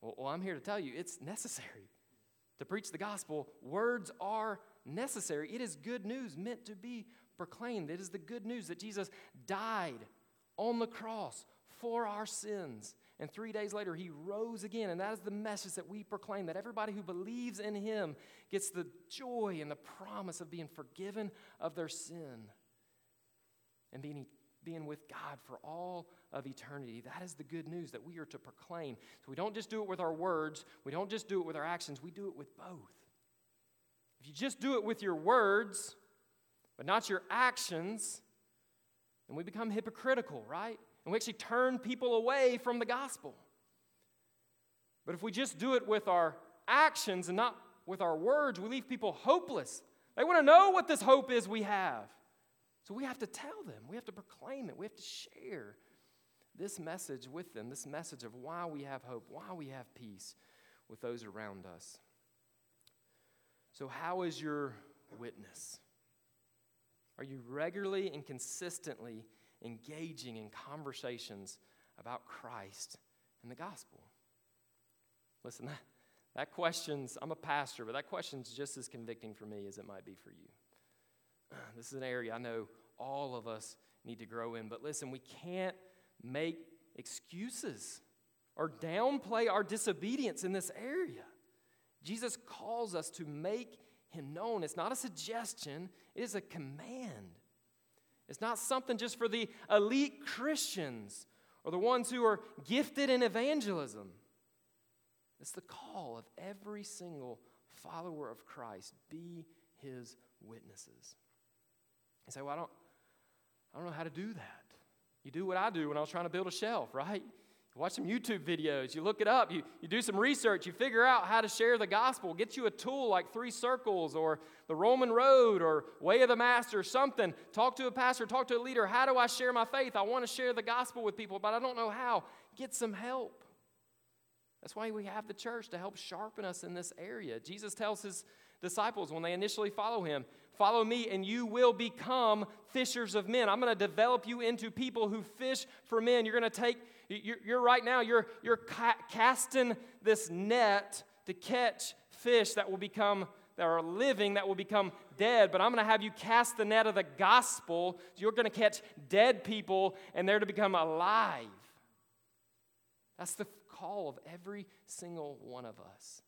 Well, well, I'm here to tell you it's necessary to preach the gospel. Words are necessary. It is good news meant to be proclaimed. It is the good news that Jesus died on the cross for our sins. And three days later, he rose again. And that is the message that we proclaim that everybody who believes in him gets the joy and the promise of being forgiven of their sin and being, being with God for all of eternity. That is the good news that we are to proclaim. So we don't just do it with our words, we don't just do it with our actions, we do it with both. If you just do it with your words, but not your actions, then we become hypocritical, right? And we actually turn people away from the gospel. But if we just do it with our actions and not with our words, we leave people hopeless. They want to know what this hope is we have. So we have to tell them, we have to proclaim it, we have to share this message with them, this message of why we have hope, why we have peace with those around us. So, how is your witness? Are you regularly and consistently engaging in conversations about Christ and the gospel? Listen, that, that question's, I'm a pastor, but that question's just as convicting for me as it might be for you. This is an area I know all of us need to grow in. But listen, we can't make excuses or downplay our disobedience in this area. Jesus calls us to make him known. It's not a suggestion, it is a command. It's not something just for the elite Christians or the ones who are gifted in evangelism. It's the call of every single follower of Christ be his witnesses. You say, well, I don't, I don't know how to do that. You do what I do when I was trying to build a shelf, right? You watch some YouTube videos, you look it up, you, you do some research, you figure out how to share the gospel. Get you a tool like Three Circles or the Roman Road or Way of the Master, or something. Talk to a pastor, talk to a leader. How do I share my faith? I want to share the gospel with people, but I don't know how. Get some help. That's why we have the church to help sharpen us in this area. Jesus tells his disciples when they initially follow him, Follow me, and you will become fishers of men. I'm going to develop you into people who fish for men. You're going to take, you're, you're right now, you're, you're ca- casting this net to catch fish that will become, that are living, that will become dead. But I'm going to have you cast the net of the gospel. You're going to catch dead people, and they're to become alive. That's the call of every single one of us.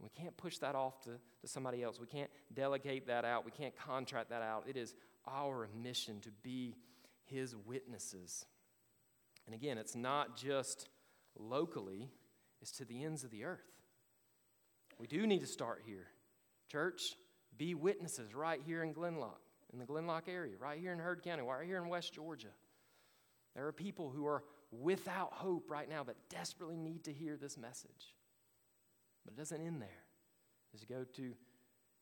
We can't push that off to, to somebody else. We can't delegate that out. We can't contract that out. It is our mission to be His witnesses. And again, it's not just locally, it's to the ends of the earth. We do need to start here. Church, be witnesses right here in Glenloch, in the Glenloch area, right here in Heard County, right here in West Georgia. There are people who are without hope right now that desperately need to hear this message. But it doesn't end there. As you go to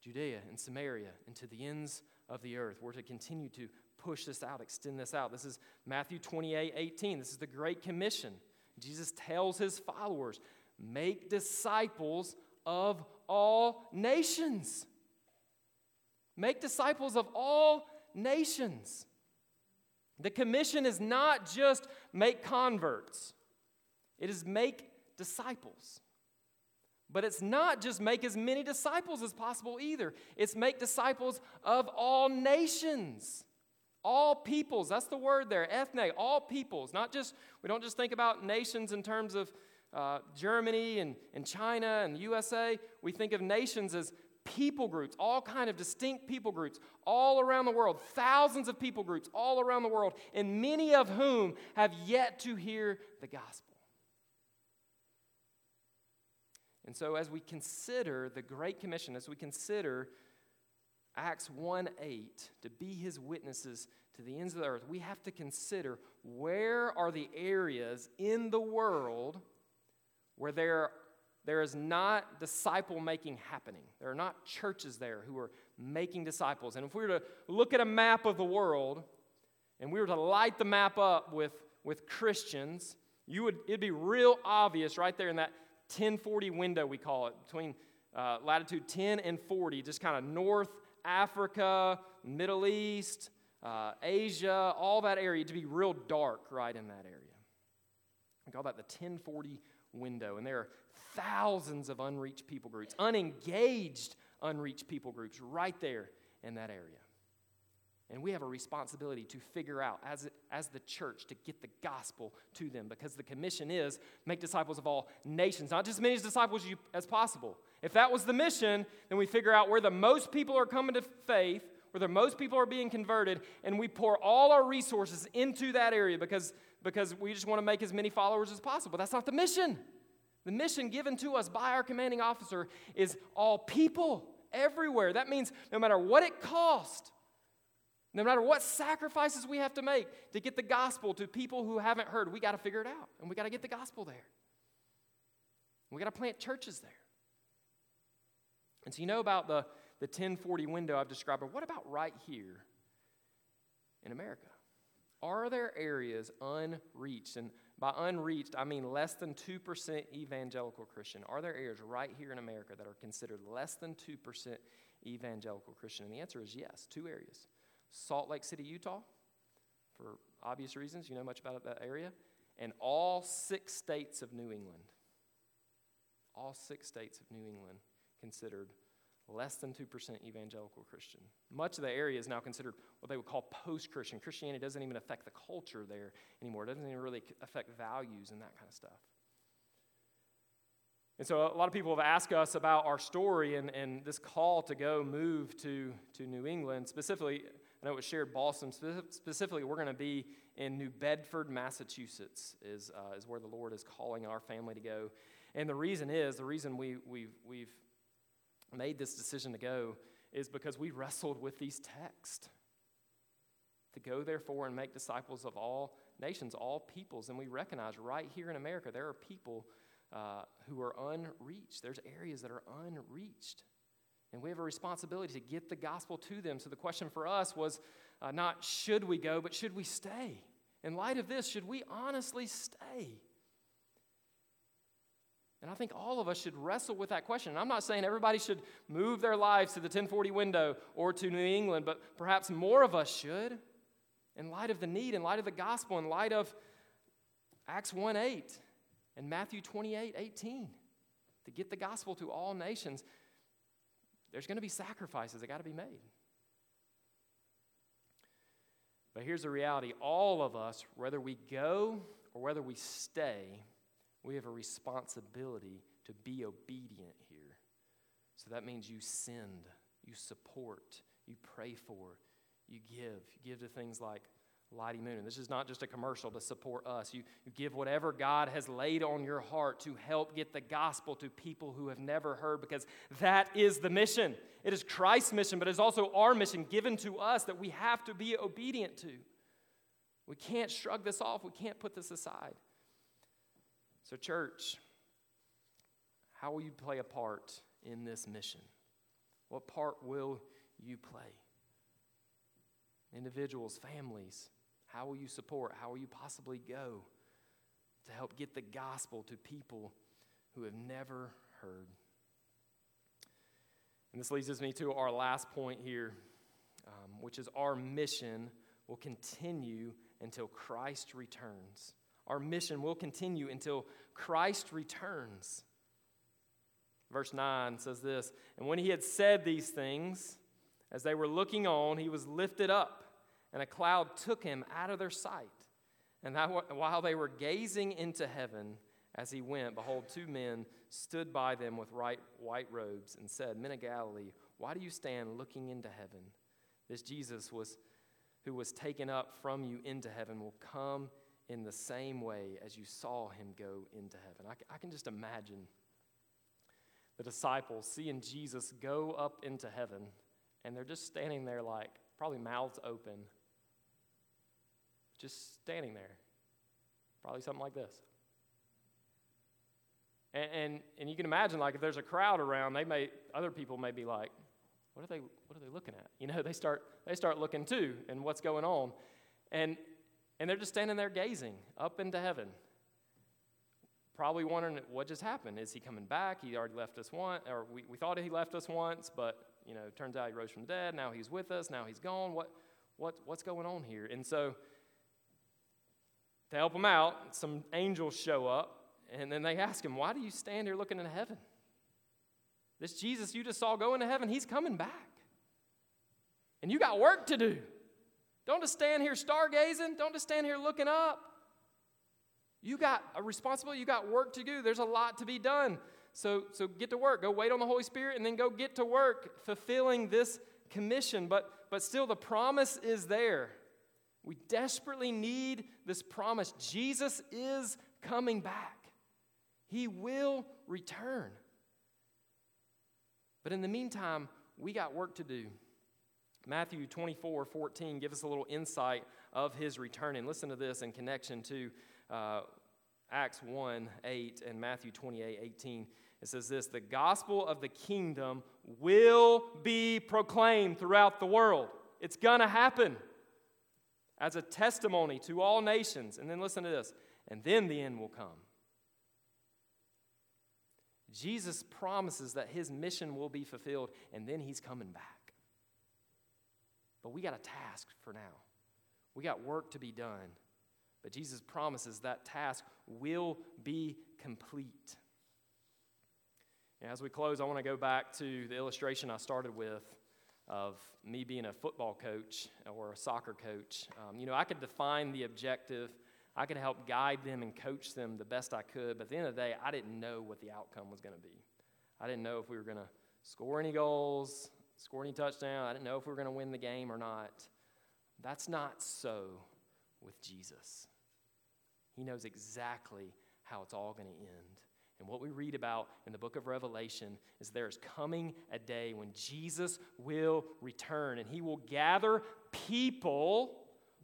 Judea and Samaria and to the ends of the earth, we're to continue to push this out, extend this out. This is Matthew 28 18. This is the Great Commission. Jesus tells his followers, make disciples of all nations. Make disciples of all nations. The commission is not just make converts, it is make disciples. But it's not just make as many disciples as possible either. It's make disciples of all nations, all peoples. That's the word there, ethne, all peoples. Not just, we don't just think about nations in terms of uh, Germany and, and China and USA. We think of nations as people groups, all kind of distinct people groups all around the world, thousands of people groups all around the world, and many of whom have yet to hear the gospel. And so, as we consider the Great Commission, as we consider Acts 1 8, to be his witnesses to the ends of the earth, we have to consider where are the areas in the world where there, there is not disciple making happening. There are not churches there who are making disciples. And if we were to look at a map of the world and we were to light the map up with, with Christians, you would, it'd be real obvious right there in that 1040 window, we call it, between uh, latitude 10 and 40, just kind of North Africa, Middle East, uh, Asia, all that area to be real dark right in that area. We call that the 1040 window. And there are thousands of unreached people groups, unengaged unreached people groups right there in that area. And we have a responsibility to figure out, as, as the church, to get the gospel to them because the commission is make disciples of all nations, not just as many disciples as possible. If that was the mission, then we figure out where the most people are coming to faith, where the most people are being converted, and we pour all our resources into that area because, because we just want to make as many followers as possible. That's not the mission. The mission given to us by our commanding officer is all people everywhere. That means no matter what it costs, no matter what sacrifices we have to make to get the gospel to people who haven't heard, we got to figure it out. And we got to get the gospel there. We got to plant churches there. And so, you know about the, the 1040 window I've described, but what about right here in America? Are there areas unreached? And by unreached, I mean less than 2% evangelical Christian. Are there areas right here in America that are considered less than 2% evangelical Christian? And the answer is yes, two areas. Salt Lake City, Utah, for obvious reasons. You know much about that area. And all six states of New England. All six states of New England considered less than 2% evangelical Christian. Much of the area is now considered what they would call post Christian. Christianity doesn't even affect the culture there anymore, it doesn't even really affect values and that kind of stuff. And so, a lot of people have asked us about our story and, and this call to go move to, to New England. Specifically, I know it was shared Boston. Specifically, we're going to be in New Bedford, Massachusetts, is, uh, is where the Lord is calling our family to go. And the reason is, the reason we, we've, we've made this decision to go is because we wrestled with these texts. To go, therefore, and make disciples of all nations, all peoples. And we recognize right here in America, there are people uh, who are unreached. There's areas that are unreached. And we have a responsibility to get the gospel to them. So the question for us was uh, not should we go, but should we stay? In light of this, should we honestly stay? And I think all of us should wrestle with that question. And I'm not saying everybody should move their lives to the 1040 window or to New England, but perhaps more of us should. In light of the need, in light of the gospel, in light of Acts 1 8 and Matthew 28 18, to get the gospel to all nations, there's going to be sacrifices that got to be made. But here's the reality all of us, whether we go or whether we stay, we have a responsibility to be obedient here. So that means you send, you support, you pray for, you give. You give to things like Lottie Moon. And this is not just a commercial to support us. You, you give whatever God has laid on your heart to help get the gospel to people who have never heard, because that is the mission. It is Christ's mission, but it's also our mission given to us that we have to be obedient to. We can't shrug this off, we can't put this aside. So, church, how will you play a part in this mission? What part will you play? Individuals, families, how will you support? How will you possibly go to help get the gospel to people who have never heard? And this leads us me to our last point here, um, which is our mission will continue until Christ returns. Our mission will continue until Christ returns. Verse 9 says this And when he had said these things, as they were looking on, he was lifted up, and a cloud took him out of their sight. And that, while they were gazing into heaven as he went, behold, two men stood by them with right, white robes and said, Men of Galilee, why do you stand looking into heaven? This Jesus was, who was taken up from you into heaven will come in the same way as you saw him go into heaven. I, I can just imagine the disciples seeing Jesus go up into heaven, and they're just standing there, like probably mouths open, just standing there. Probably something like this. And, and, and you can imagine, like, if there's a crowd around, they may, other people may be like, what are they, what are they looking at? You know, they start, they start looking too, and what's going on. And, and they're just standing there gazing up into heaven probably wondering what just happened. Is he coming back? He already left us once, or we, we thought he left us once, but you know, turns out he rose from the dead. Now he's with us. Now he's gone. What, what, what's going on here? And so, to help him out, some angels show up, and then they ask him, "Why do you stand here looking into heaven? This Jesus you just saw go into heaven, he's coming back, and you got work to do. Don't just stand here stargazing. Don't just stand here looking up." You got a responsibility, you got work to do. There's a lot to be done. So, so get to work. Go wait on the Holy Spirit and then go get to work fulfilling this commission. But, but still, the promise is there. We desperately need this promise. Jesus is coming back, He will return. But in the meantime, we got work to do. Matthew 24 14 gives us a little insight of his return. And listen to this in connection to uh, Acts 1 8 and Matthew 28 18. It says this The gospel of the kingdom will be proclaimed throughout the world. It's going to happen as a testimony to all nations. And then listen to this, and then the end will come. Jesus promises that his mission will be fulfilled, and then he's coming back. But we got a task for now. We got work to be done. But Jesus promises that task will be complete. And as we close, I want to go back to the illustration I started with of me being a football coach or a soccer coach. Um, you know, I could define the objective, I could help guide them and coach them the best I could, but at the end of the day, I didn't know what the outcome was going to be. I didn't know if we were going to score any goals, score any touchdown. I didn't know if we were going to win the game or not. That's not so with Jesus. He knows exactly how it's all going to end. And what we read about in the book of Revelation is there's coming a day when Jesus will return and he will gather people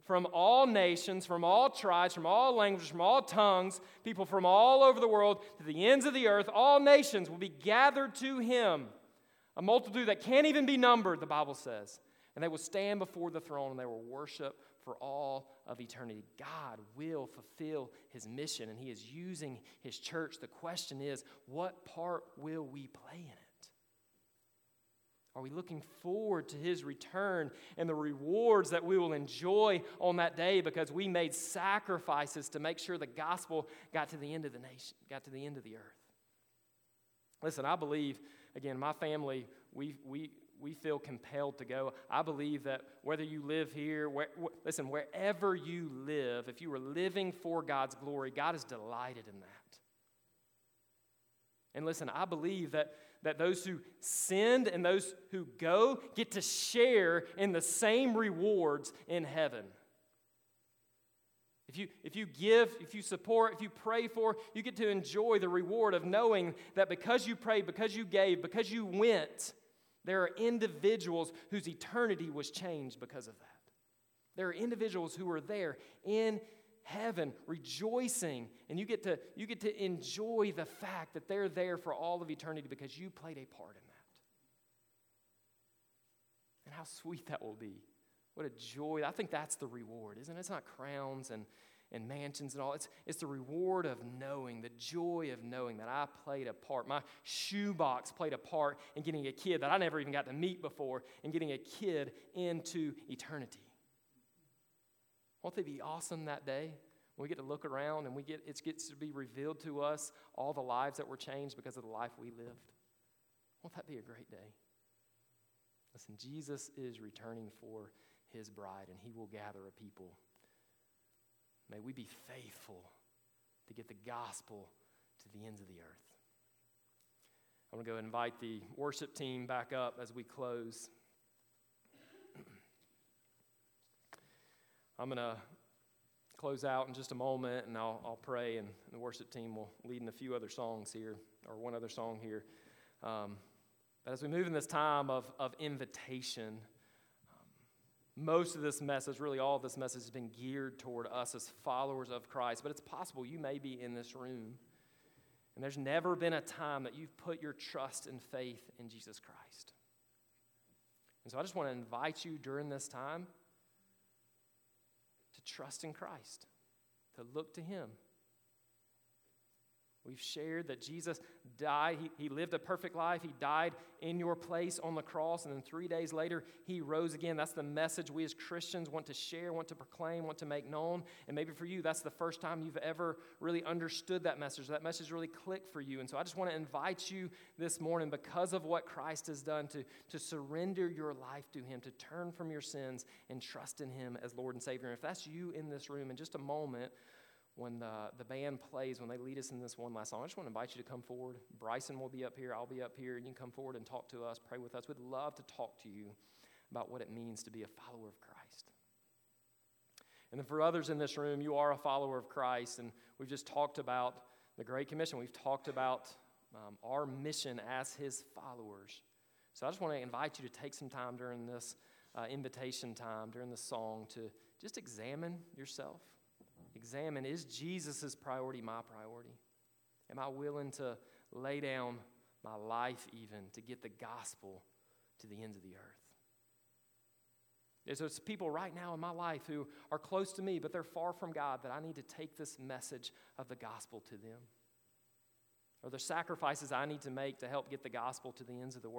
from all nations, from all tribes, from all languages, from all tongues, people from all over the world to the ends of the earth. All nations will be gathered to him. A multitude that can't even be numbered, the Bible says. And they will stand before the throne and they will worship for all of eternity. God will fulfill his mission and he is using his church. The question is, what part will we play in it? Are we looking forward to his return and the rewards that we will enjoy on that day because we made sacrifices to make sure the gospel got to the end of the nation, got to the end of the earth? Listen, I believe, again, my family, we, we, we feel compelled to go. I believe that whether you live here, where, wh- listen, wherever you live, if you are living for God's glory, God is delighted in that. And listen, I believe that, that those who send and those who go get to share in the same rewards in heaven. If you, if you give, if you support, if you pray for, you get to enjoy the reward of knowing that because you prayed, because you gave, because you went, there are individuals whose eternity was changed because of that. There are individuals who are there in heaven rejoicing and you get to you get to enjoy the fact that they're there for all of eternity because you played a part in that. And how sweet that will be. What a joy. I think that's the reward, isn't it? It's not crowns and and mansions and all. It's, it's the reward of knowing, the joy of knowing that I played a part. My shoebox played a part in getting a kid that I never even got to meet before and getting a kid into eternity. Won't they be awesome that day? When we get to look around and we get it gets to be revealed to us all the lives that were changed because of the life we lived. Won't that be a great day? Listen, Jesus is returning for his bride, and he will gather a people. May we be faithful to get the gospel to the ends of the earth. I'm going to go invite the worship team back up as we close. I'm going to close out in just a moment and I'll, I'll pray, and the worship team will lead in a few other songs here, or one other song here. Um, but as we move in this time of, of invitation, most of this message, really all of this message, has been geared toward us as followers of Christ. But it's possible you may be in this room, and there's never been a time that you've put your trust and faith in Jesus Christ. And so I just want to invite you during this time to trust in Christ, to look to Him We've shared that Jesus died. He, he lived a perfect life. He died in your place on the cross. And then three days later, he rose again. That's the message we as Christians want to share, want to proclaim, want to make known. And maybe for you, that's the first time you've ever really understood that message. That message really clicked for you. And so I just want to invite you this morning, because of what Christ has done, to, to surrender your life to him, to turn from your sins and trust in him as Lord and Savior. And if that's you in this room, in just a moment, when the, the band plays, when they lead us in this one last song, I just want to invite you to come forward. Bryson will be up here, I'll be up here, and you can come forward and talk to us, pray with us. We'd love to talk to you about what it means to be a follower of Christ. And then for others in this room, you are a follower of Christ, and we've just talked about the Great Commission. We've talked about um, our mission as His followers. So I just want to invite you to take some time during this uh, invitation time, during the song, to just examine yourself examine is Jesus' priority my priority? Am I willing to lay down my life even to get the gospel to the ends of the earth? There's people right now in my life who are close to me, but they're far from God, that I need to take this message of the gospel to them. Are there sacrifices I need to make to help get the gospel to the ends of the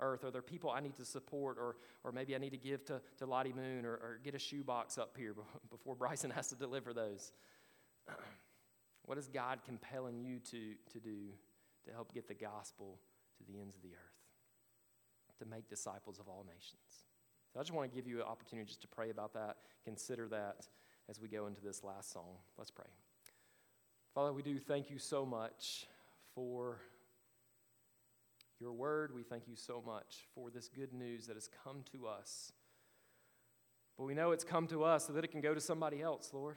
earth? Are there people I need to support, or, or maybe I need to give to, to Lottie Moon, or, or get a shoebox up here before Bryson has to deliver those? What is God compelling you to, to do to help get the gospel to the ends of the earth? To make disciples of all nations. So I just want to give you an opportunity just to pray about that, consider that as we go into this last song. Let's pray. Father, we do thank you so much for your word. We thank you so much for this good news that has come to us. But we know it's come to us so that it can go to somebody else, Lord.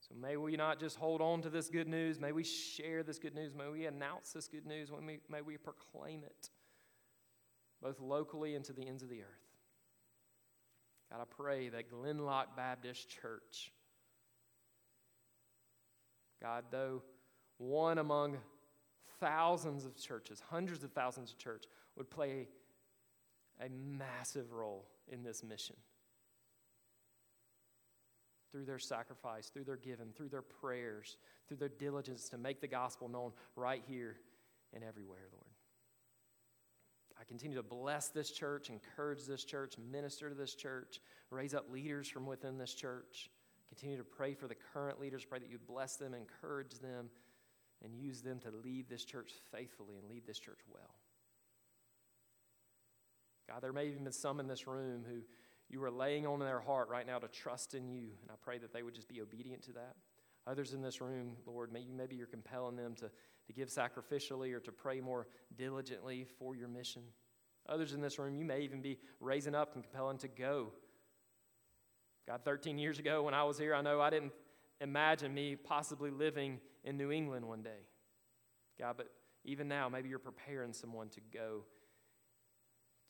So may we not just hold on to this good news. May we share this good news. May we announce this good news. May we, may we proclaim it both locally and to the ends of the earth. God, I pray that Glenloch Baptist Church, God, though one among thousands of churches, hundreds of thousands of churches, would play a massive role in this mission. Through their sacrifice, through their giving, through their prayers, through their diligence to make the gospel known right here and everywhere, Lord. I continue to bless this church, encourage this church, minister to this church, raise up leaders from within this church. Continue to pray for the current leaders, pray that you bless them, encourage them, and use them to lead this church faithfully and lead this church well. God, there may even be some in this room who you are laying on their heart right now to trust in you, and I pray that they would just be obedient to that. Others in this room, Lord, maybe, maybe you're compelling them to, to give sacrificially or to pray more diligently for your mission. Others in this room, you may even be raising up and compelling to go. God, 13 years ago when I was here, I know I didn't imagine me possibly living in New England one day. God, but even now, maybe you're preparing someone to go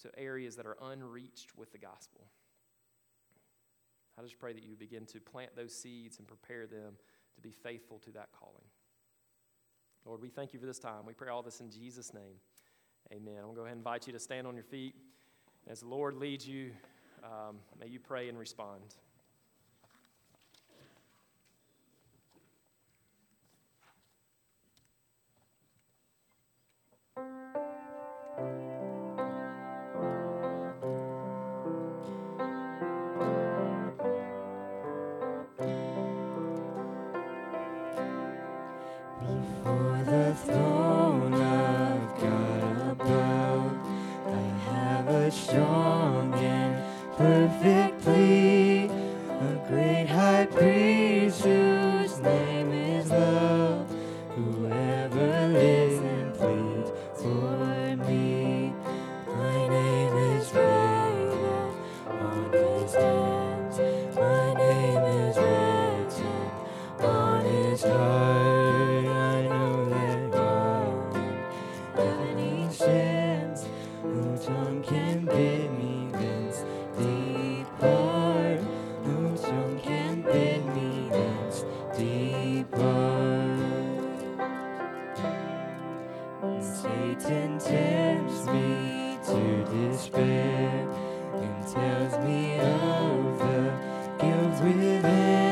to areas that are unreached with the gospel. I just pray that you begin to plant those seeds and prepare them to be faithful to that calling. Lord, we thank you for this time. We pray all this in Jesus' name. Amen. I'm going to go ahead and invite you to stand on your feet. As the Lord leads you, um, may you pray and respond.
Satan tempts me to despair and tells me of the guilt within.